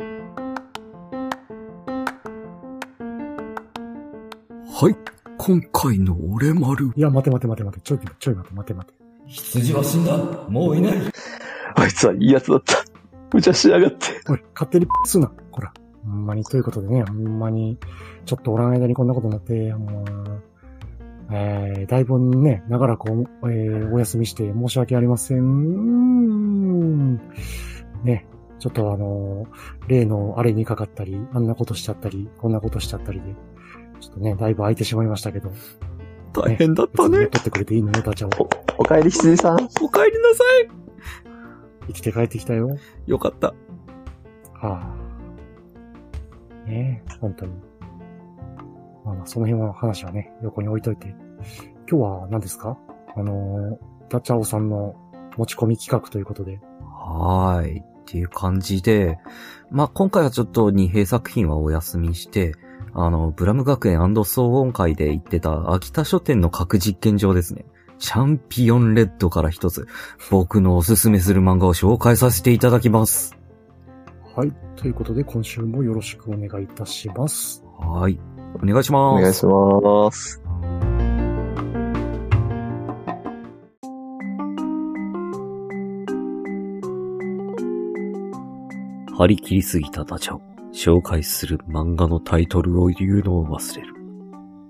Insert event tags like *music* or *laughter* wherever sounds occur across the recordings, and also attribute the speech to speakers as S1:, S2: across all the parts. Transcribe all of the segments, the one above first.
S1: はい、今回の俺丸。
S2: いや、待て待て待て待て。ちょい、ちょい待て待て待て。
S1: 羊は死んだ？もういない。
S3: あいつはいいやつだった？無茶しやがって。
S2: おい、勝手にすな。ほら。ほんまに、ということでね、ほんまに、ちょっとおらん間にこんなことになって、もう、えー、だいぶね、長らくお,、えー、お休みして申し訳ありません。ね、ちょっとあの、例のあれにかかったり、あんなことしちゃったり、こんなことしちゃったりで、ちょっとね、だいぶ空いてしまいましたけど。
S1: 大変だったね。
S2: 取ってくれていいのよ、ダチャを。
S3: おかえり羊さん。
S1: お帰りなさい。
S2: 生きて帰ってきたよ。
S1: よかった。
S2: はあ。ねえ、本当に。まあまあ、その辺の話はね、横に置いといて。今日は何ですか？あのー、ダチャオさんの持ち込み企画ということで。
S1: はーい。っていう感じで、まあ、今回はちょっと二平作品はお休みして、あの、ブラム学園騒音会で言ってた秋田書店の核実験場ですね。チャンピオンレッドから一つ、僕のおすすめする漫画を紹介させていただきます。
S2: はい。ということで、今週もよろしくお願いいたします。
S1: はーい。お願いします。
S3: お願いします。
S1: 張り切りすぎたダチャを紹介する漫画のタイトルを言うのを忘れる。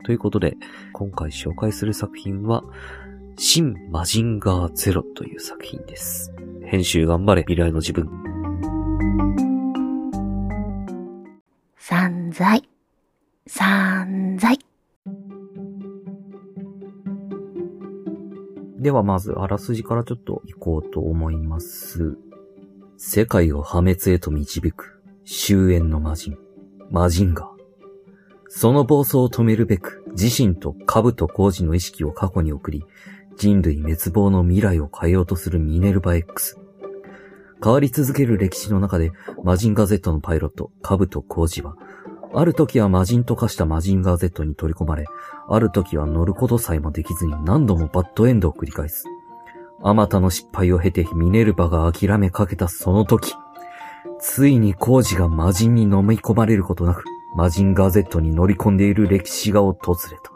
S1: ということで、今回紹介する作品は、新マジンガーゼロという作品です。編集頑張れ、未来の自分。
S4: 散財。散財。
S1: ではまず、あらすじからちょっと行こうと思います。世界を破滅へと導く、終焉の魔人、マジンガー。その暴走を止めるべく、自身と兜工事の意識を過去に送り、人類滅亡の未来を変えようとするミネルヴァ X。変わり続ける歴史の中で、マジンガー Z のパイロット、兜工事は、ある時は魔人と化したマジンガー Z に取り込まれ、ある時は乗ることさえもできずに何度もバッドエンドを繰り返す。あまたの失敗を経てミネルヴァが諦めかけたその時、ついに工事が魔人に飲み込まれることなく、魔人ガゼットに乗り込んでいる歴史が訪れた。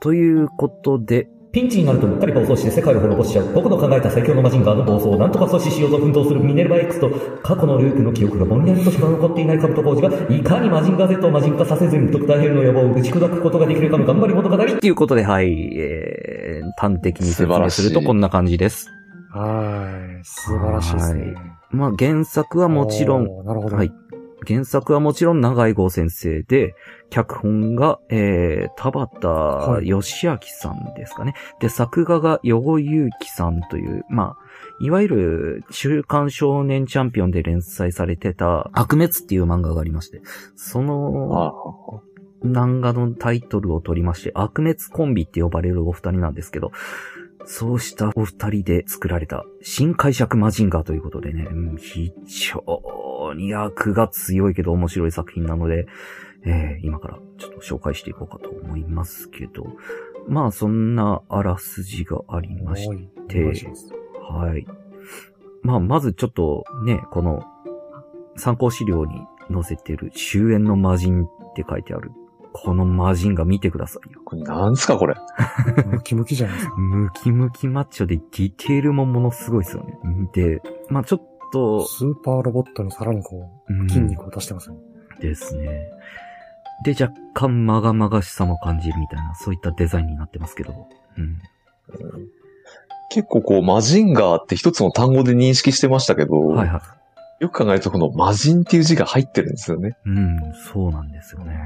S1: ということで、
S5: ピンチになるとうっかり暴走して世界を滅ぼしちゃう。僕の考えた最強のマジンガーの暴走をなんとか阻止しようと奮闘するミネルヴァ X と過去のループの記憶がぼんやりとしか残っていないカブト工事がいかにマジンガー Z をマジン化させずにドクターヘルの野望を打ち砕くことができるかの頑張り物語。
S1: っていうことで、はい、えー、端的に説明するとこんな感じです。
S2: はい。素晴らしいですね。
S1: まあ、原作はもちろん、
S2: なるほど。
S1: はい。原作はもちろん長井豪先生で、脚本が、えー、田畑義明さんですかね。で、作画が横祐樹さんという、まあ、いわゆる、週刊少年チャンピオンで連載されてた、悪滅っていう漫画がありまして、その、漫画のタイトルを取りまして、悪滅コンビって呼ばれるお二人なんですけど、そうしたお二人で作られた新解釈マジンガーということでね、うん非常に役が強いけど面白い作品なので、えー今からちょっと紹介していこうかと思いますけど、まあそんなあらすじがありまし
S2: はい
S1: てはい。まあ、まずちょっとね、この参考資料に載せてる終焉の魔人って書いてある。この魔人が見てくださいよ。
S3: これなんすかこれ？*laughs*
S2: ムキムキじゃないですか。
S1: ムキムキマッチョでディテールもものすごいですよね。で、まあちょっと、
S2: スーパーロボットにさらにこ
S1: うん
S2: う、筋肉を足してますね。
S1: ですね。で、若干まがまがしさも感じるみたいな、そういったデザインになってますけど。うん。
S3: 結構こう、マジンガーって一つの単語で認識してましたけど、
S1: はいはい。
S3: よく考えるとこのマジンっていう字が入ってるんですよね。
S1: うん、そうなんですよね。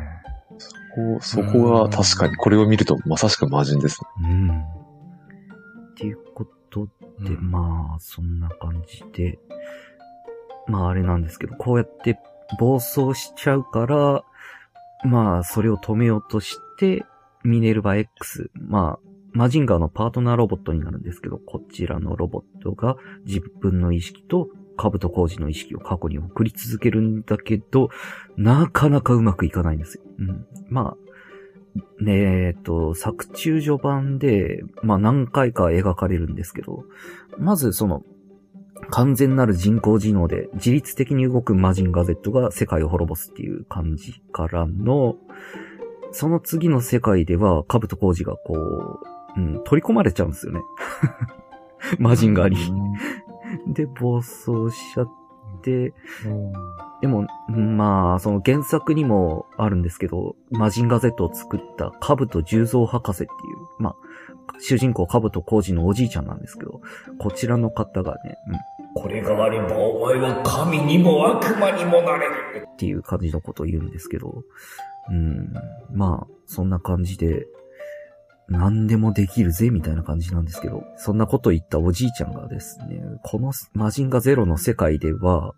S3: こうそこが確かにこれを見るとまさしくマジンですね。
S1: うん。っていうことで、
S2: うん
S1: まあ、そんな感じで、まああれなんですけど、こうやって暴走しちゃうから、まあ、それを止めようとして、ミネルヴァ X、まあ、マジンガーのパートナーロボットになるんですけど、こちらのロボットが自分の意識とカブト工事の意識を過去に送り続けるんだけど、なかなかうまくいかないんですよ。うん。まあ、ねえっと、作中序盤で、まあ何回か描かれるんですけど、まずその、完全なる人工知能で自律的に動くマジンガー Z が世界を滅ぼすっていう感じからの、その次の世界では、カブトコウジがこう、うん、取り込まれちゃうんですよね。*laughs* マジンガーに。で、暴走しちゃって、
S2: うん
S1: でも、まあ、その原作にもあるんですけど、マジンガー Z を作ったカブト十三博士っていう、まあ、主人公カブトコウジのおじいちゃんなんですけど、こちらの方がね、うん、
S5: これがあればお前は神にも悪魔にもなれる。
S1: っていう感じのことを言うんですけど、うん、まあ、そんな感じで、何でもできるぜ、みたいな感じなんですけど、そんなこと言ったおじいちゃんがですね、このマジンガゼロの世界では、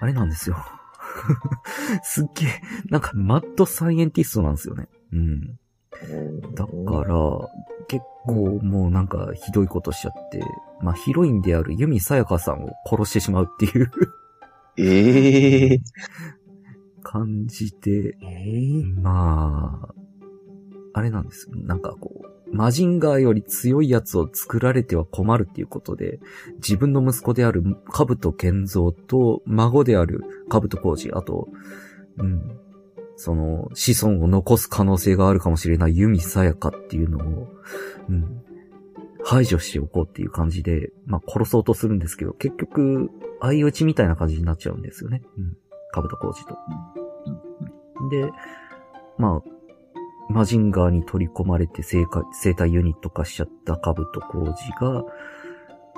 S1: あれなんですよ。*laughs* すっげえ、なんかマッドサイエンティストなんですよね。うん。だから、結構もうなんかひどいことしちゃって、まあヒロインであるユミサヤカさんを殺してしまうっていう
S3: ええ
S1: 感じで、
S2: ええ
S1: まあ、あれなんです。よ。なんかこう、マジンガーより強いやつを作られては困るっていうことで、自分の息子であるカブト健三と孫であるカブトコウジ、あと、うん、その子孫を残す可能性があるかもしれないユミサヤカっていうのを、うん、排除しておこうっていう感じで、まあ殺そうとするんですけど、結局、相打ちみたいな感じになっちゃうんですよね。うん。カブトコウジと。で、まあ、マジンガーに取り込まれて生活生体ユニット化しちゃったカブトコウジが、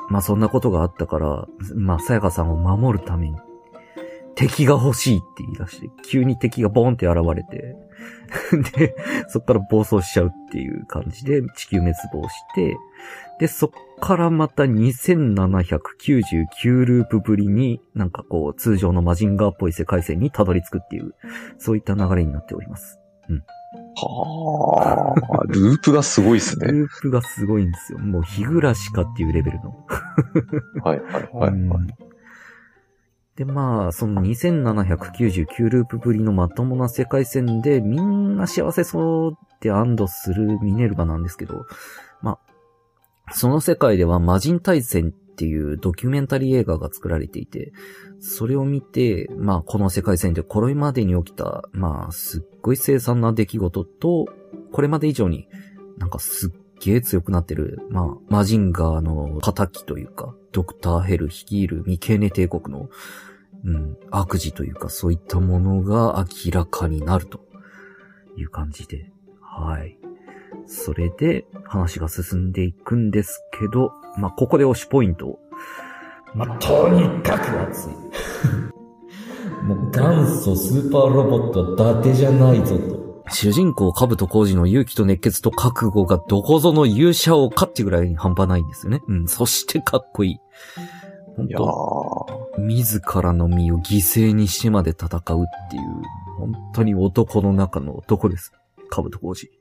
S1: まあそんなことがあったから、まあさやかさんを守るために、敵が欲しいって言い出して、急に敵がボーンって現れて、*laughs* で、そっから暴走しちゃうっていう感じで地球滅亡して、で、そっからまた2799ループぶりになんかこう通常のマジンガーっぽい世界線にたどり着くっていう、そういった流れになっております。
S3: はあ、ループがすごいですね。
S1: ループがすごいんですよ。もう日暮らしかっていうレベルの。
S3: はいはいはい、
S1: うん
S3: はい。
S1: で、まあ、その2799ループぶりのまともな世界線でみんな幸せそうって安堵するミネルヴァなんですけど、まあ、その世界では魔人大戦っていうドキュメンタリー映画が作られていて、それを見て、まあ、この世界線でこれまでに起きた、まあ、すっごい凄惨な出来事と、これまで以上になんかすっげえ強くなってる、まあ、マジンガーの仇というか、ドクターヘル率いる未経年帝国の、うん、悪事というか、そういったものが明らかになるという感じで、はい。それで話が進んでいくんですけど、まあ、ここで推しポイントを。
S5: まあ、とにかく熱い。*laughs* *laughs* もう元祖スーパーロボットは伊達じゃないぞと。
S1: 主人公、カブトコウジの勇気と熱血と覚悟がどこぞの勇者をかってぐらいに半端ないんですよね。うん、そしてかっこいい。本当
S3: ー
S1: 自らの身を犠牲にしてまで戦うっていう、本当に男の中の男です。カブトコウジっていう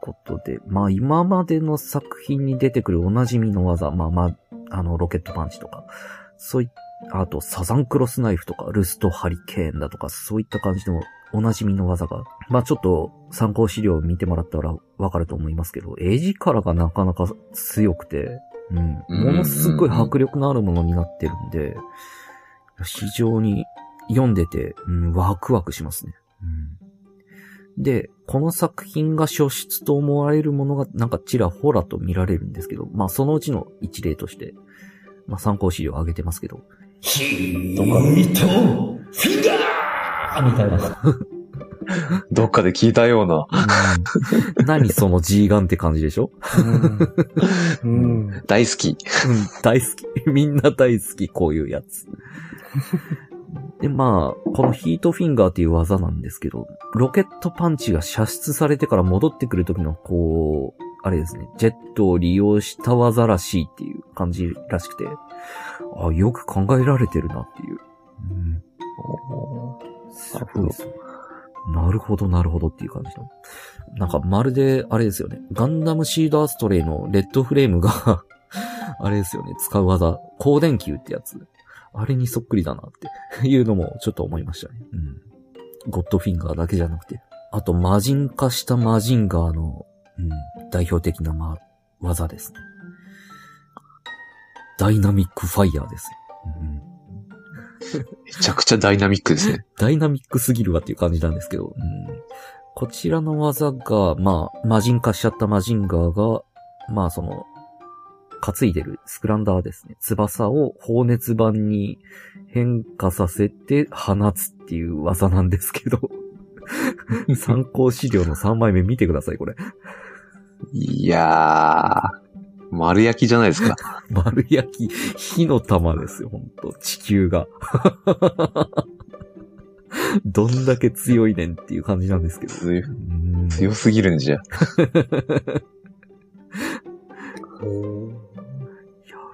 S1: ことで、まあ今までの作品に出てくるおなじみの技、まあまあ、あの、ロケットパンチとか、そういあと、サザンクロスナイフとか、ルストハリケーンだとか、そういった感じのおなじみの技が、まあちょっと参考資料を見てもらったらわかると思いますけど、絵力がなかなか強くて、うん、
S3: うん。
S1: ものすごい迫力のあるものになってるんで、非常に読んでて、うん、ワクワクしますね。うん、で、この作品が初出と思われるものがなんかちらほらと見られるんですけど、まあそのうちの一例として、まあ参考資料を挙げてますけど、
S5: ヒート、フィンガーみたいな。*laughs*
S3: どっかで聞いたような。
S1: うん何その G ガンって感じでしょ？
S2: うん。うん。
S3: 大好き。
S1: うん、大好き。みんな大好き、こういうやつ。で、まあ、このヒートフィンガーっていう技なんですけど、ロケットパンチが射出されてから戻ってくる時の、こう、あれですね、ジェットを利用した技らしいっていう感じらしくて、あよく考えられてるなっていう。うん、すごいですねなるほど、なるほどっていう感じの。なんか、まるで、あれですよね。ガンダムシードアストレイのレッドフレームが *laughs* あれですよね。使う技、光電球ってやつ。あれにそっくりだなっていうのもちょっと思いましたね。うん。ゴッドフィンガーだけじゃなくて。あと、マジン化したマジンガーの、うん、代表的な、ま、技ですね。ダイナミックファイヤーです。*laughs*
S3: めちゃくちゃダイナミックですね。*laughs*
S1: ダイナミックすぎるわっていう感じなんですけど、うん、こちらの技が、まあ、魔人化しちゃったマジンガーが、まあその、担いでるスクランダーですね。翼を放熱板に変化させて放つっていう技なんですけど、*laughs* 参考資料の3枚目見てください、これ。
S3: いやー、丸焼きじゃないですか。*laughs*
S1: 丸焼き、火の玉ですよ、ほんと。地球が。*laughs* どんだけ強いねんっていう感じなんですけど。
S3: 強
S1: うん
S3: 強すぎるんじゃ。*laughs*
S1: や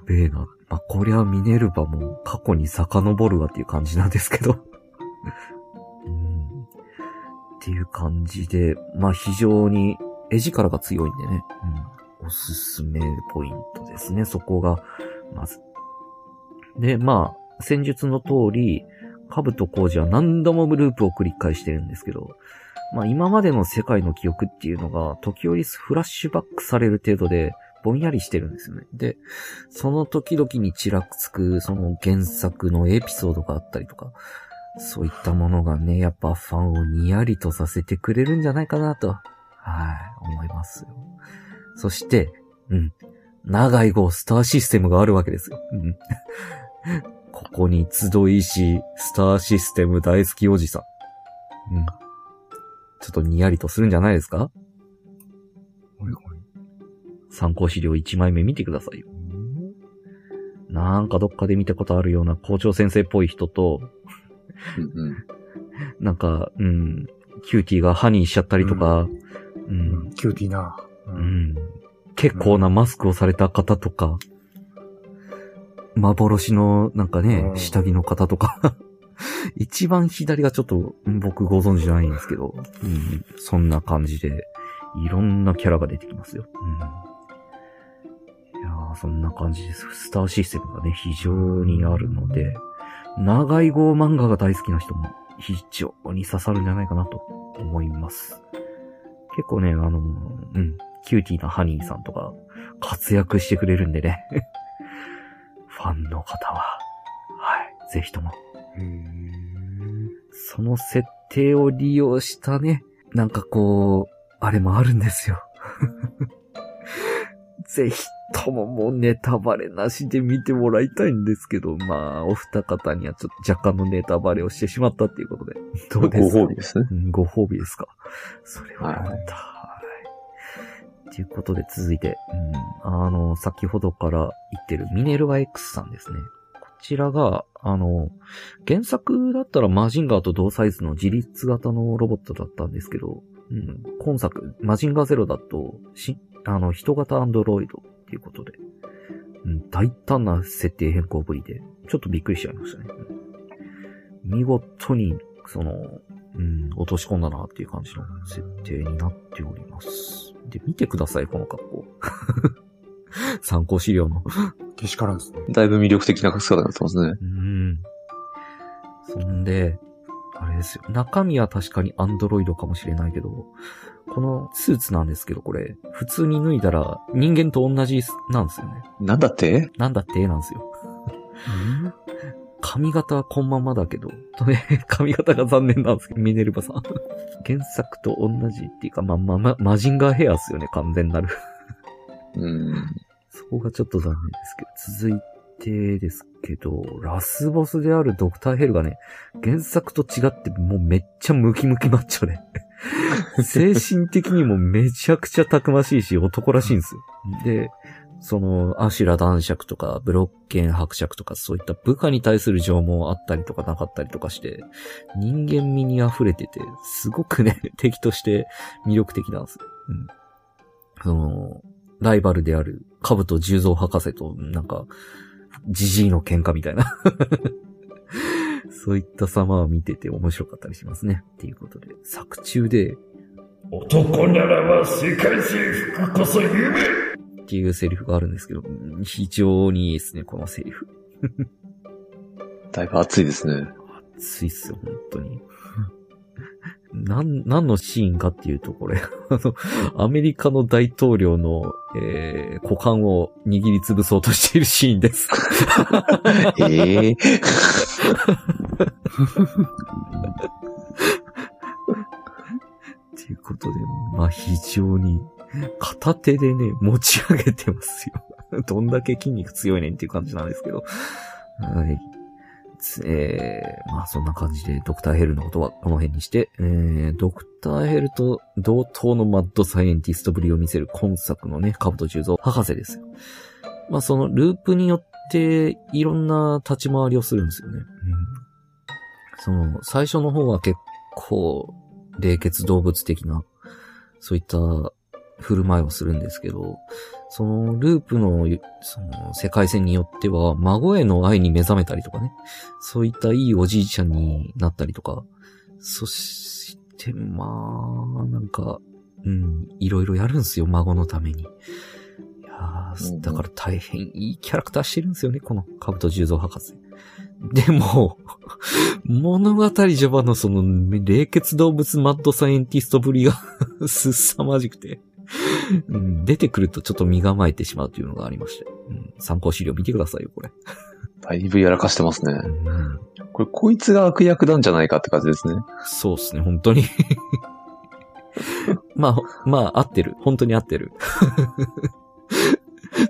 S1: べえな。まあ、こりゃミネルヴァも過去に遡るわっていう感じなんですけど。うん、っていう感じで、まあ非常に絵力が強いんでね。うん、おすすめポイントですね。そこが、まず。で、まあ、戦術の通り、カブト工事は何度もループを繰り返してるんですけど、まあ今までの世界の記憶っていうのが時折フラッシュバックされる程度でぼんやりしてるんですよね。で、その時々にちらつくその原作のエピソードがあったりとか、そういったものがね、やっぱファンをニヤリとさせてくれるんじゃないかなと、はい、思いますよ。そして、うん、長い号スターシステムがあるわけですよ。うん *laughs* ここに集いし、スターシステム大好きおじさん。うん。ちょっとニヤリとするんじゃないですか？
S2: ほいほい
S1: 参考資料1枚目見てくださいよ。なんかどっかで見たことあるような校長先生っぽい人と、
S3: うんうん。
S1: なんか、うん、キューティーがハニーしちゃったりとか、うん、
S2: キューティーな。う
S1: うん、結構なマスクをされた方とか、幻のなんかね
S2: う、ん。
S1: 下着の方とか、*laughs* 一番左がちょっとうん僕ご存知じゃないんですけど、うん、そんな感じで、いろんなキャラが出てきますよ。うん、いやーそんな感じです。スターシステムがね、非常にあるので、永井豪漫画が大好きな人も非常に刺さるんじゃないかなと思います。結構ね、あの、うん、キューティーなハニーさんとか活躍してくれるんでね。*laughs* ファンの方は、はい、ぜひとも、その設定を利用したね、なんかこう、あれもあるんですよ。*laughs* ぜひとももうネタバレなしで見てもらいたいんですけど、まあ、お二方にはちょっと若干のネタバレをしてしまったっていうことで。どうですか
S3: ご褒美ですね。
S1: うんご褒美ですか。それはよかった。はい。ということで続いて、うん、あの、先ほどから言ってるミネルヴァ X さんですね。こちらが、あの、原作だったらマジンガーと同サイズの自立型のロボットだったんですけど、うん、今作、マジンガーゼロだと、し、あの、人型アンドロイドっていうことで、うん、大胆な設定変更ぶりで、ちょっとびっくりしちゃいましたね。見事に、その、うん、落とし込んだなっていう感じの設定になっております。で、見てください、この格好。*laughs* 参考資料の。
S2: けしからんですね。
S3: だいぶ魅力的な姿になってますね。
S1: うん。そんで、あれですよ。中身は確かにアンドロイドかもしれないけど、このスーツなんですけど、これ、普通に脱いだら人間と同じなんですよね。
S3: なんだって？
S1: なんだってなんですよ。髪型はこんままだけど、とね、*laughs* 髪型が残念なんですけど、ミネルヴァさん。*laughs* 原作と同じっていうか、まあまあまあ、マジンガーヘアっすよね、完全なる。
S3: うん。
S1: そこがちょっと残念ですけど、続いてですけど、ラスボスであるドクターヘルがね、原作と違ってもうめっちゃムキムキマッチョで、*laughs* 精神的にもめちゃくちゃたくましいし男らしいんですよ。で、その、アシュラ男爵とか、ブロッケン伯爵とか、そういった部下に対する情もあったりとかなかったりとかして、人間味に溢れてて、すごくね、*laughs* 敵として魅力的なんです。うん。その、ライバルである、カブト十三博士と、なんか、ジジイの喧嘩みたいな。*laughs* そういった様を見てて面白かったりしますね。っていうことで、作中で、
S5: 男ならば世界征服こそ夢
S1: っていうセリフがあるんですけど、うん非常にいいですね、このセリフ。*laughs*
S3: だいぶ熱いですね。
S1: 熱いっすよ、本当に。*laughs* なん、何のシーンかっていうと、これ、*laughs* あの、アメリカの大統領の、えー、股間を握りつぶそうとしているシーンです。
S3: ええ
S1: ということで、まあ非常に、片手でね、持ち上げてますよ。*laughs* どんだけ筋肉強いねんっていう感じなんですけど。はい。えー、まあそんな感じで、ドクターヘルのことはこの辺にして、えー、ドクターヘルと同等のマッドサイエンティストぶりを見せる今作のね、カブト重蔵博士ですよ。まあそのループによって、いろんな立ち回りをするんですよね。うん。その、最初の方は結構、冷血動物的な、そういった振る舞いをするんですけど、そのループの、その世界線によっては、孫への愛に目覚めたりとかね、そういったいいおじいちゃんになったりとか、そして、まあ、なんか、うん、いろいろやるんですよ、孫のために。いやだから大変いいキャラクターしてるんですよね、このカブト重蔵博士。でも、*laughs* 物語序盤のその、冷血動物マッドサイエンティストぶりが *laughs* すさまじくて、うん、出てくるとちょっと身構えてしまうというのがありまして、うん、参考資料見てくださいよ、これ。
S3: だいぶやらかしてますね。
S1: うん、
S3: これ、こいつが悪役なんじゃないかって感じですね。
S1: そうですね、本当に。*laughs* まあ、まあ、合ってる。本当に合ってる。*laughs*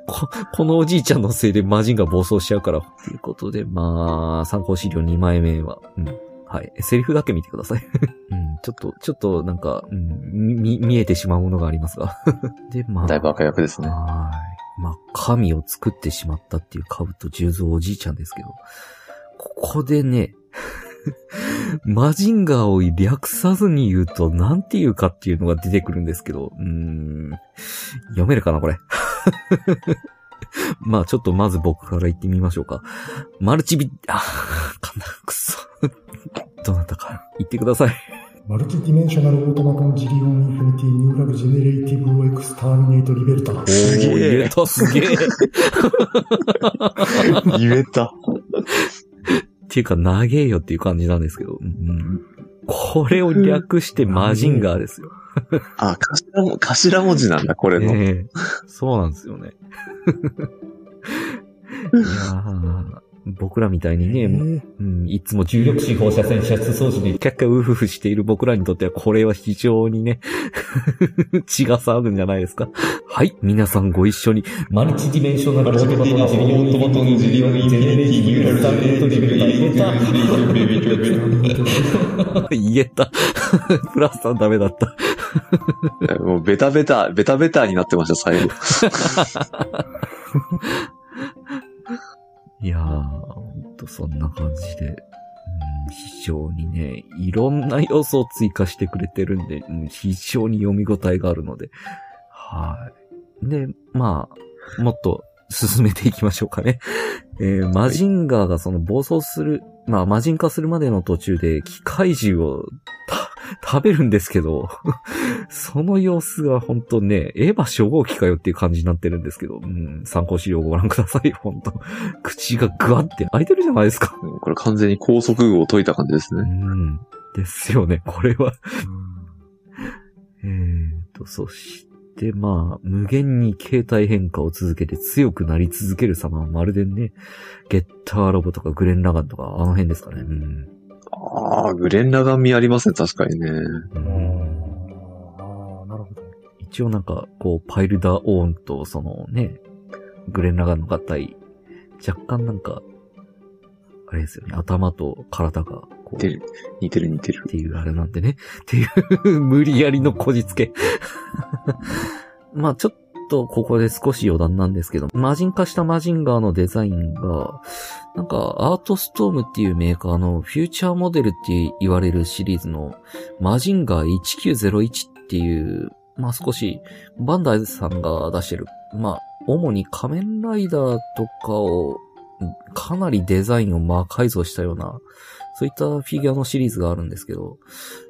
S1: ここのおじいちゃんのせいで魔人が暴走しちゃうから。ということで、まあ、参考資料2枚目は、うん。はい。セリフだけ見てください。うん。ちょっと、ちょっと、なんか、うん、み、見えてしまうものがありますが。*laughs* で、まあ。
S3: だいぶ悪役ですね。
S1: はい。まあ、神を作ってしまったっていうカブト重蔵おじいちゃんですけど、ここでね、*laughs* マジンガーを略さずに言うと、なんて言うかっていうのが出てくるんですけど、うーん、読めるかな、これ。*laughs* *laughs* まあ、ちょっとまず僕から言ってみましょうか。マルチビ、あ、かんだ、くそ。*laughs* どなたか、言ってください。
S2: Multidimensional Automaton Zillion Infinity Neural Genera tive Exterminate リベルタ。
S3: すげえ
S1: おー言えた、すげえ。
S3: 言えた。*laughs*
S1: っていうか、長えよっていう感じなんですけど、うん、これを略してマジンガーですよ。
S3: あ、頭も、頭文字なんだ、これの。
S1: ねえそうなんですよね。*laughs* いやー僕らみたいにね、
S2: えー
S1: うん、いつも重力
S5: 重力子放射線射出装置で、
S1: キャッキャウフフしている僕らにとってはこれは非常にね、*laughs* 血が騒ぐんじゃないですか。はい、皆さんご一緒に、
S5: Multidimensional Automaton Zillion Infinity Zillion Generative Neural Exterminate リベルタ言えた。
S1: 言えた。プラスさんダメだった。
S3: もうベタベタ、ベタベタになってました、最後。
S1: いやー、ほんとそんな感じで、うん、非常にね、いろんな要素を追加してくれてるんで、うん非常に読み応えがあるので、はい。で、まあ、もっと進めていきましょうかね。*laughs* えーマジンガーがその暴走する、まあ、マジン化するまでの途中で機械獣をた *laughs* 食べるんですけど、*laughs* その様子が本当ね、エヴァ初号機かよっていう感じになってるんですけど、うん、参考資料をご覧ください、本当口がグワって開いてるじゃないですか。
S3: これ完全に高速具を解いた感じです
S1: う
S3: ね。
S1: ん。ですよね、これは。えーと、そして、まあ、無限に形態変化を続けて強くなり続ける様はまるでね、ゲッターロボとかグレンラガンとか、あの辺ですかね。うん。
S3: ああ、グレンラガン味ありますね、確かにね。
S1: うん
S2: ああ、なるほど。
S1: 一応なんか、こう、パイルダーオーンと、そのね、グレンラガンの合体、若干なんか、あれですよね、頭と体が、こう、
S3: 似てる、似てる似てる
S1: っ。ていうあれなんでね。*laughs* っていう、無理やりのこじつけ。*laughs* まあちょっとここで少し余談なんですけど、マジン化したマジンガーのデザインが、なんかアートストームっていうメーカーのフューチャーモデルって言われるシリーズのマジンガー1901っていう、まあ少しバンダイさんが出してる、まあ主に仮面ライダーとかをかなりデザインを魔改造したような、そういったフィギュアのシリーズがあるんですけど、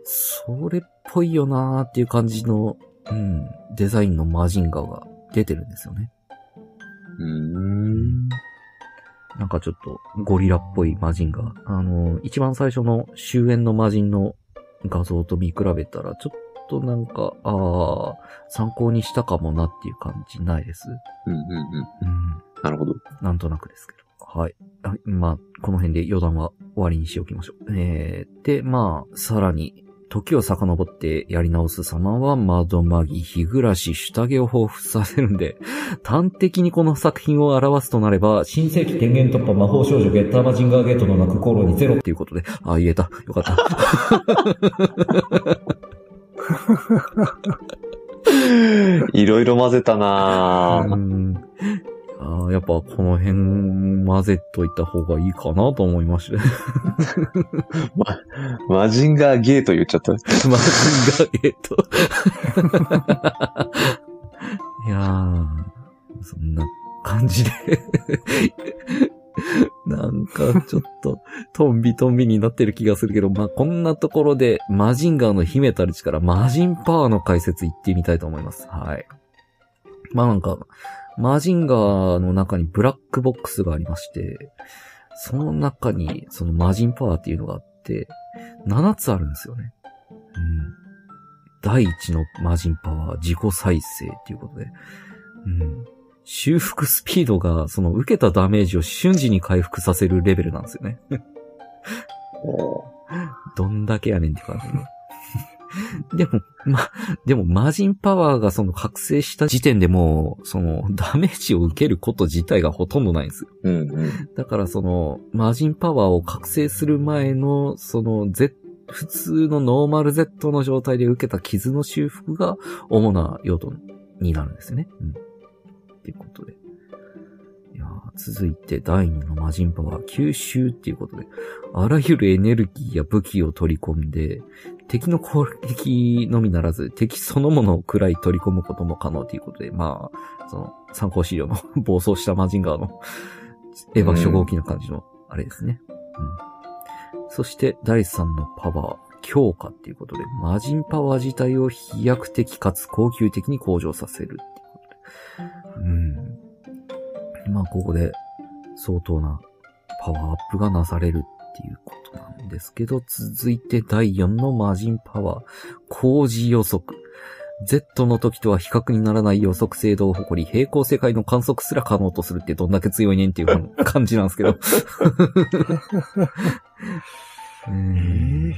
S1: それっぽいよなーっていう感じの、うん、デザインのマジンガーが出てるんですよね。
S3: うーん。
S1: なんかちょっとゴリラっぽいマジンガー。あの、一番最初の終焉の魔人の画像と見比べたら、ちょっとなんか、ああ、参考にしたかもなっていう感じないです？
S3: うんうんうん。
S1: うん。
S3: なるほど。
S1: なんとなくですけど。はい。あまあ、この辺で余談は終わりにしておきましょう。えー、で、まあ、さらに、時を遡ってやり直す様は、窓マギ、日暮らし、下着を彷彿させるんで、*laughs* 端的にこの作品を表すとなれば、
S5: 新世紀電源突破魔法少女ゲッターマジンガーゲートの泣く頃にゼロ。
S1: っていうことで、あ、言えた。よかった。*laughs*
S3: いろいろ混ぜたなぁ。
S1: うんあーやっぱこの辺混ぜといた方がいいかなと思いまして。
S3: マジンガーゲート言っちゃった。
S1: マジンガーゲート。*laughs* *laughs* いやー、そんな感じで。*laughs* なんかちょっと、トンビトンビになってる気がするけど、まあ、こんなところで、マジンガーの秘めたる力、マジンパワーの解説いってみたいと思います。はい。まあなんか、マジンガーの中にブラックボックスがありまして、その中に、そのマジンパワーっていうのがあって、7つあるんですよね。うん。第一のマジンパワー、自己再生っていうことで。うん。修復スピードが、その受けたダメージを瞬時に回復させるレベルなんですよね。*laughs* どんだけやねんって感じの。*laughs* でも、ま、でもマジンパワーがその覚醒した時点でもう、そのダメージを受けること自体がほとんどないんですよ。
S3: うんうん。
S1: だからその、マジンパワーを覚醒する前の、その Z、普通のノーマル Z の状態で受けた傷の修復が主な用途になるんですよね。うん。っていうことで。いやー続いて第2のマジンパワー、吸収っていうことで、あらゆるエネルギーや武器を取り込んで、敵の攻撃のみならず、敵そのものくらい取り込むことも可能ということで、まあ、その、参考資料の *laughs* 暴走したマジンガーのエヴァ初号機な感じの、あれですね。うん。そして、第3のパワー、強化っていうことで、マジンパワー自体を飛躍的かつ高級的に向上させるっていうことで。うん。まあ、ここで、相当なパワーアップがなされるっていうことなんですけど、続いて第4のマジンパワー、工事予測。Z の時とは比較にならない予測精度を誇り、平行世界の観測すら可能とするってどんだけ強いねんっていう感じなんですけど。えー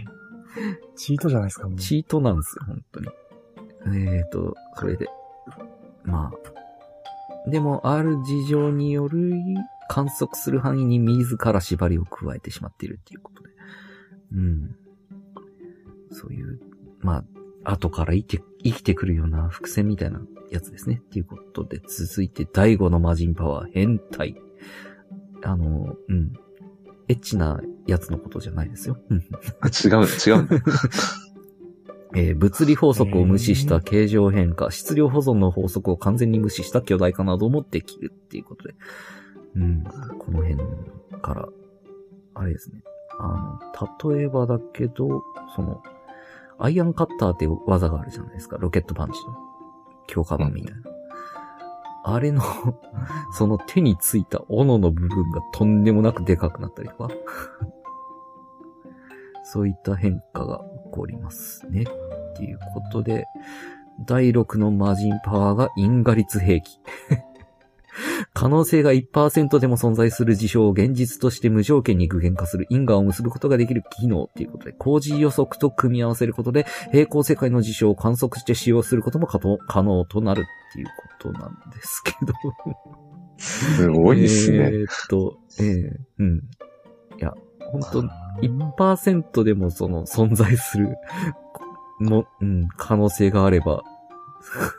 S2: チートじゃないですか、もう。
S1: チートなんですよ、本当に。えーと、それで。まあ。でも、ある事情による観測する範囲に自ら縛りを加えてしまっているっていうことで。うん。そういう、まあ、後から生きて、生きてくるような伏線みたいなやつですね。っていうことで、続いて第5のマジンパワー、変態。あの、うん。エッチなやつのことじゃないですよ。うん。
S3: 違う、違う。*laughs*
S1: えー物理法則を無視した形状変化、質量保存の法則を完全に無視した巨大化などもできるっていうことで。うん。この辺から、あれですね。あの、例えばだけど、その、アイアンカッターって技があるじゃないですか。ロケットパンチの。強化版みたいな。あれの、*laughs* その手についた斧の部分がとんでもなくでかくなったりとか。そういった変化が起こりますね。っていうことで、第6のマジンパワーが因果率兵器。*laughs* 可能性が1%でも存在する事象を現実として無条件に具現化する因果を結ぶことができる機能っていうことで、工事予測と組み合わせることで、平行世界の事象を観測して使用することも可能となるっていうことなんですけど。
S3: すごいですね。
S1: えーっと、ええうん。いや、本当1%でもその存在する、の、うん、可能性があれば、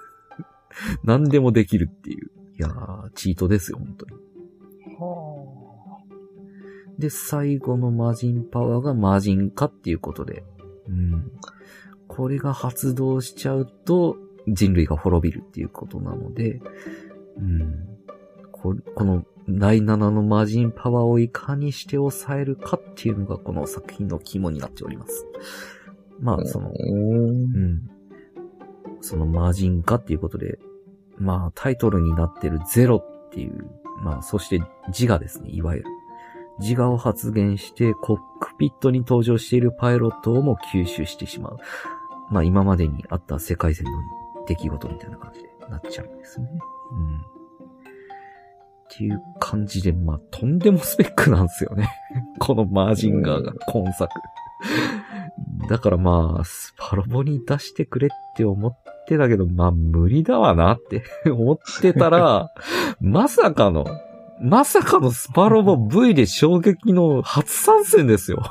S1: *laughs* 何でもできるっていう。いやー、チートですよ、本当に。で、最後のマジンパワーがマジン化っていうことで。うん。これが発動しちゃうと、人類が滅びるっていうことなので、うん。ここの、第7のマジンパワーをいかにして抑えるかっていうのがこの作品の肝になっております。まあ、その、うん。そのマジン化っていうことで、まあタイトルになってるゼロっていう、まあそして字がですね、いわゆる。自我を発現してコックピットに登場しているパイロットをも吸収してしまう。まあ今までにあった世界線の出来事みたいな感じでなっちゃうんですね。うん。っていう感じで、まあとんでもスペックなんですよね。*laughs* このマージンガーが今作。だからまあ、スパロボに出してくれって思ってたけど、まあ無理だわなって *laughs* 思ってたら、*laughs* まさかの、まさかのスパロボ V で衝撃の初参戦ですよ。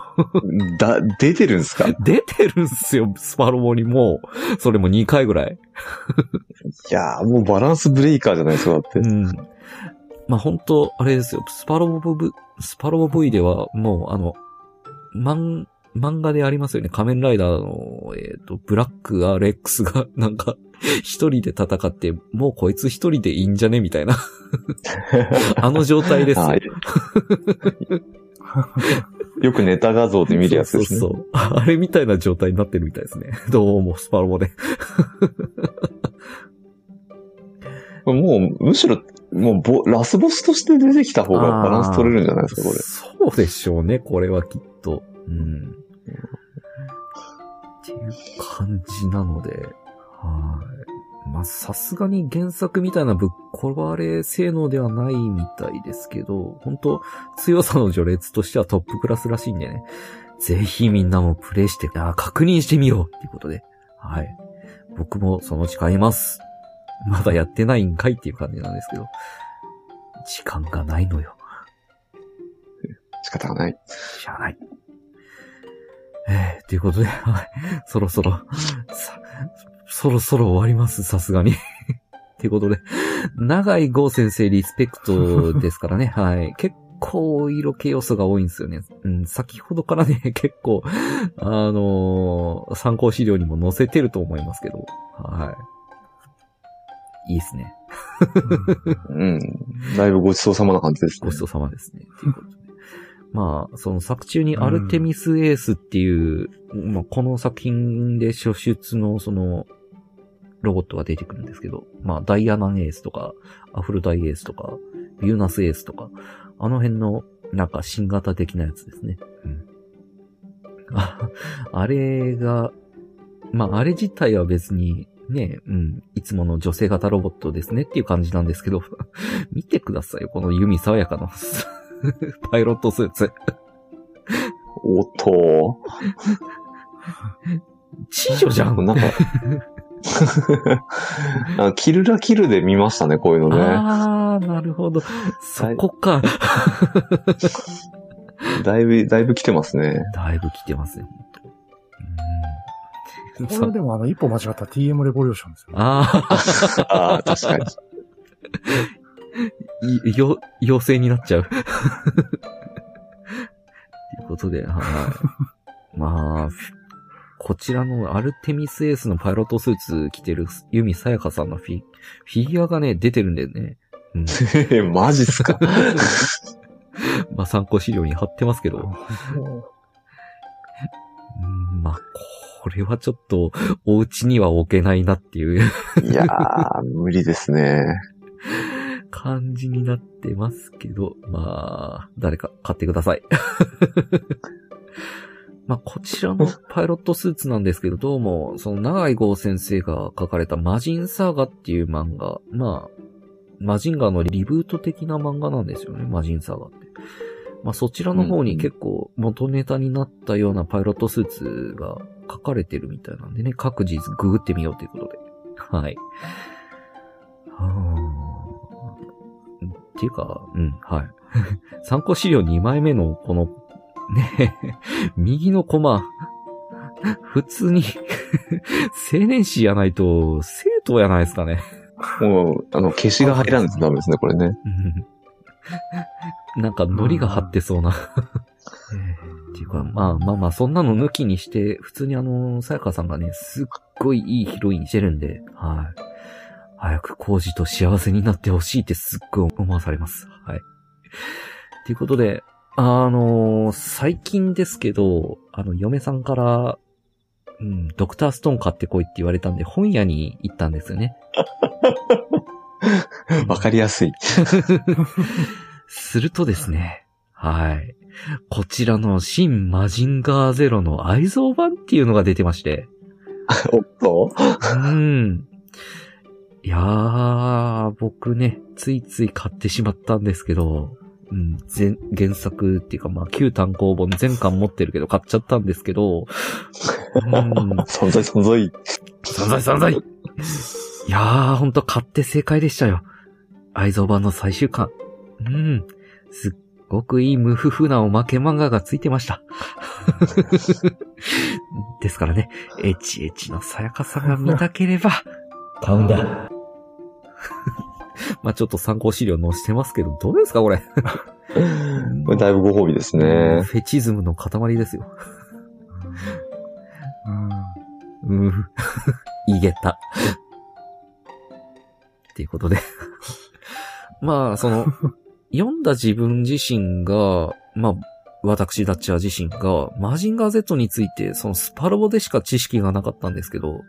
S3: だ、出てるんですか？い *laughs*
S1: 出てるんすよ、スパロボにもう。それも2回ぐらい。
S3: やー、もうバランスブレイカーじゃないですか、だって
S1: う。ん。まあ本当あれですよ、スパロボ V、スパロボ V ではもうあの、漫、漫画でありますよね。仮面ライダーの、えっ、と、ブラック RX が *laughs* なんか、一人で戦って、もうこいつ一人でいいんじゃね？みたいな。*laughs* あの状態ですよ。
S3: はいよくネタ画像で見るやつですね。
S1: そうそうそう。あれみたいな状態になってるみたいですね。*laughs* どうも、スパロボで。
S3: もう、むしろ、もうボ、ラスボスとして出てきた方がバランス取れるんじゃないですか、これ。
S1: そうでしょうね、これはきっと。うん。っていう感じなので、はい。まあ、さすがに原作みたいなぶっ壊れ性能ではないみたいですけど、本当強さの序列としてはトップクラスらしいんでね。ぜひみんなもプレイして、あー確認してみようっていうことで。はい。僕もそのうち買います。まだやってないんかいっていう感じなんですけど。時間がないのよ。*laughs*
S3: 仕方がない。
S1: しゃあない。えー、ということで、はい。そろそろ、さ、そろそろ終わります、さすがに。*laughs* ということで、長井郷先生リスペクトですからね、*laughs* はい。結構色気要素が多いんですよね。うん、先ほどからね、*laughs* 結構、あのー参考資料にも載せてると思いますけど、はい。いいですね。
S3: うん。だいぶごちそうさまな感じですね
S1: ごち。そうさまですね。ということで。まあ、その作中にアルテミスエースっていう、まあ、この作品で初出のその、ロボットが出てくるんですけど、まあ、ダイアナンエースとか、アフロダイエースとか、ビューナスエースとか、あの辺の、なんか新型的なやつですね。うん。あ、*laughs* あれが、まあ、あれ自体は別に、ね、うん、いつもの女性型ロボットですねっていう感じなんですけど、*laughs* 見てくださいよ、この弓爽やかな *laughs* パイロットスーツ。
S3: おっと
S1: チージョじゃん。
S3: なんか、*laughs* あキルラキルで見ましたね、こういうのね。
S1: あー、なるほど。そこか。
S3: だいぶ、だいぶ来てますね。
S1: だいぶ来てますね、うん
S2: これでもあの、一歩間違ったら TM レボリューションですよ。
S1: あ *laughs*
S3: ああ、確かに。
S1: ー、いよ、妖精になっちゃう。ということで、はい。まあ、こちらのアルテミスエースのパイロットスーツ着てるユミサヤカさんのフィフィギュアがね、出てるんでね。うん。
S3: え、*laughs* マジっすか？*laughs*
S1: まあ参考資料に貼ってますけど。うんまあ、これはちょっと、お家には置けないなっていう
S3: いやー、無理ですね。
S1: 感じになってますけど、まあ、誰か買ってください。*laughs* まあ、こちらのパイロットスーツなんですけど、どうも、その長井郷先生が書かれたマジンサーガっていう漫画、まあ、マジンガーのリブート的な漫画なんですよね、マジンサーガって。まあ、そちらの方に結構元ネタになったようなパイロットスーツが書かれてるみたいなんでね、各自ググってみようということで。はい。はあ。っていうか、うん、はい。*laughs* 参考資料2枚目のこの、ね、*laughs* 右のコマ、普通に *laughs* 青年誌やないと、生徒やないですかね。
S3: もう、あの、消しが入らないとダメですね、これね。
S1: うんなんか、ノリが張ってそうな。っていうか、まあまあまあ、そんなの抜きにして、普通にあの、さやかさんがね、すっごいいいヒロインしてるんで、はい。早くコージと幸せになってほしいってすっごい思わされます。はい。ということで、あの最近ですけど、あの、嫁さんから、うん、ドクターストーン買ってこいって言われたんで、本屋に行ったんですよね。*laughs*
S3: わかりやすい。
S1: するとですね、はい。こちらの新マジンガーゼロの愛蔵版っていうのが出てまして。*laughs*
S3: おっと？
S1: うん。いやー、僕ね、ついつい買ってしまったんですけど、うん、全、原作っていうかまあ、旧単行本全巻持ってるけど買っちゃったんですけど、うん、
S3: 存 *laughs* 在存在。
S1: 散財散財いやー、ほんと買って正解でしたよ。愛蔵版の最終巻。うん。すっごくいい無夫婦なおまけ漫画がついてました。*laughs* ですからね、エチエチのさやかさが見たければ、
S5: 買うんだ。*laughs*
S1: まあちょっと参考資料載せてますけど、どうですかこれ？*laughs*
S3: これだいぶご褒美ですね。
S1: フェチズムの塊ですよ。
S2: うん。
S1: うん。いげた。っていうことで。*laughs* まあ、その、読んだ自分自身が、まあ、私ダッチャー自身が、マジンガー Z について、そのスパロボでしか知識がなかったんですけど、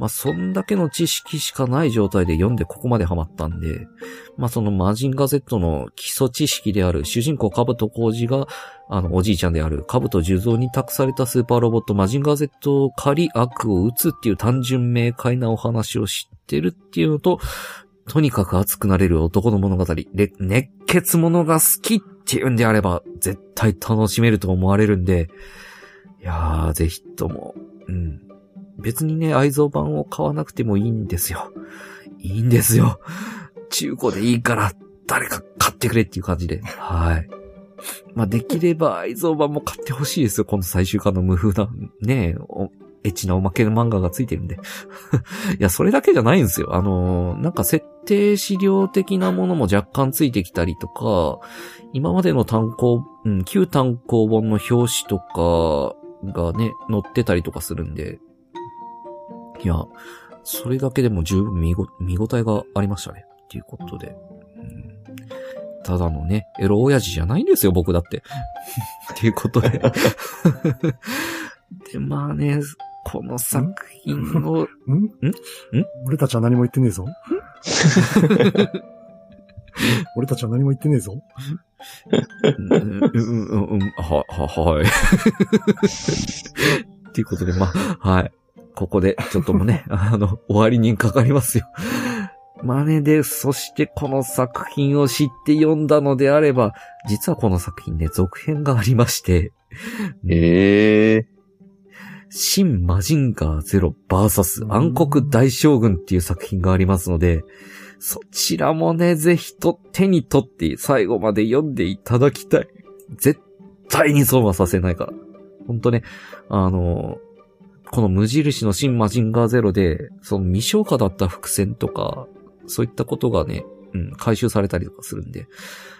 S1: まあ、そんだけの知識しかない状態で読んでここまでハマったんで、まあ、そのマジンガー Z の基礎知識である主人公カブトコウジが、あの、おじいちゃんであるカブト重蔵に託されたスーパーロボットマジンガー Z を狩り悪を撃つっていう単純明快なお話を知ってるっていうのと、とにかく熱くなれる男の物語、で熱血物が好きっていうんであれば、絶対楽しめると思われるんで、いやー、ぜひとも、うん。別にね、愛蔵版を買わなくてもいいんですよ。いいんですよ。中古でいいから、誰か買ってくれっていう感じで。はい。まあ、できれば愛蔵版も買ってほしいですよ。この最終巻の無風な、ねえ、エッチなおまけの漫画がついてるんで。*laughs* いや、それだけじゃないんですよ。あのーなんか設定資料的なものも若干ついてきたりとか、今までの単行、うん、旧単行本の表紙とかがね、載ってたりとかするんで、いや、それだけでも十分見ご見応えがありましたね。っていうことで。うんただのね、エロ親父じゃないんですよ、僕だって。*laughs* っていうことで。*laughs* で、まあね、この作品を、
S2: ん？俺たちは何も言ってねえぞ。*laughs* 俺たちは何も言ってねえぞ。
S1: うん、うん、うん、うん、は、は、はい。っていうことで、まあ、はい。ここで、ちょっともうね、*laughs* あの、終わりにかかりますよ。まあね、で、そしてこの作品を知って読んだのであれば、実はこの作品ね、続編がありまして、
S3: ええ
S1: 新マジンガーゼロバーサス暗黒大将軍っていう作品がありますので、そちらもね、ぜひと手に取って最後まで読んでいただきたい。絶対に損はさせないから。ほんとね、あの、この無印の新マジンガーゼロで、その未消化だった伏線とか、そういったことがね、うん、回収されたりとかするんで、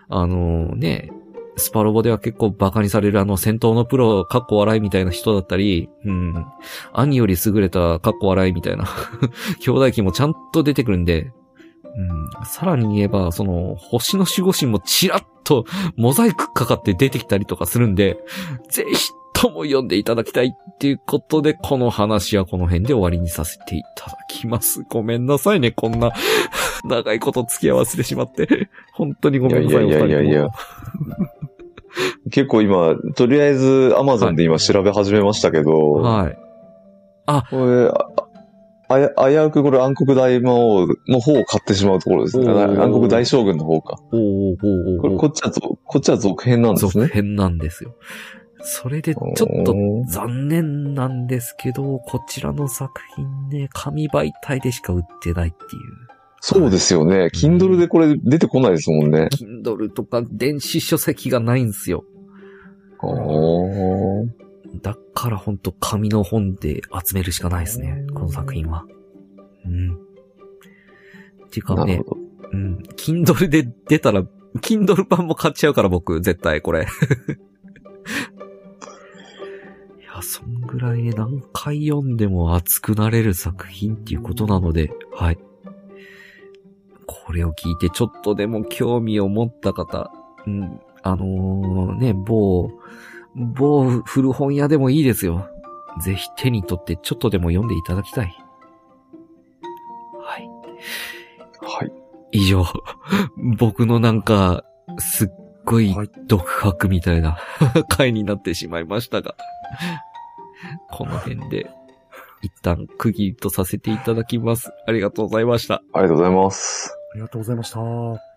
S1: あのね、スパロボでは結構バカにされるあの戦闘のプロ、かっこ笑いみたいな人だったり、うん、兄より優れたかっこ笑いみたいな *laughs* 兄弟機もちゃんと出てくるんで、うん、さらに言えば、その、星の守護神もちらっとモザイクかかって出てきたりとかするんで、ぜひとも読んでいただきたいっていうことで、この話はこの辺で終わりにさせていただきます。*laughs* ごめんなさいね、こんな長いこと付き合わせてしまって。*laughs* 本当にごめんなさい、
S3: いやいやいやいや *laughs* 結構今、とりあえず Amazon で今調べ始めましたけど、
S1: はい。
S3: これ、ああや、危うくこれ暗黒大魔王の方を買ってしまうところですね。暗黒大将軍の方か。
S1: おーおーおーおー
S3: これ、こっちはぞ、こっちは続編なんですね。
S1: 続編なんですよ。それでちょっと残念なんですけど、こちらの作品ね、紙媒体でしか売ってないっていう。
S3: そうですよね。Kindle でこれ出てこないですもんね。
S1: Kindle とか電子書籍がないんですよ。だからほんと紙の本で集めるしかないですね、この作品は。うん。っていうかね。うん。Kindle で出たら、Kindle 版も買っちゃうから僕、絶対これ。そんぐらいね、何回読んでも熱くなれる作品っていうことなので、はい。これを聞いてちょっとでも興味を持った方、うん、あのーね、某、某古本屋でもいいですよ。ぜひ手に取ってちょっとでも読んでいただきたい。はい。
S3: はい。
S1: 以上、僕のなんか、すっご
S2: い
S1: 独白みたいな *laughs* 回になってしまいましたが、この辺で一旦区切りとさせていただきます。ありがとうございました。
S3: ありがとうございます。
S2: ありがとうございました。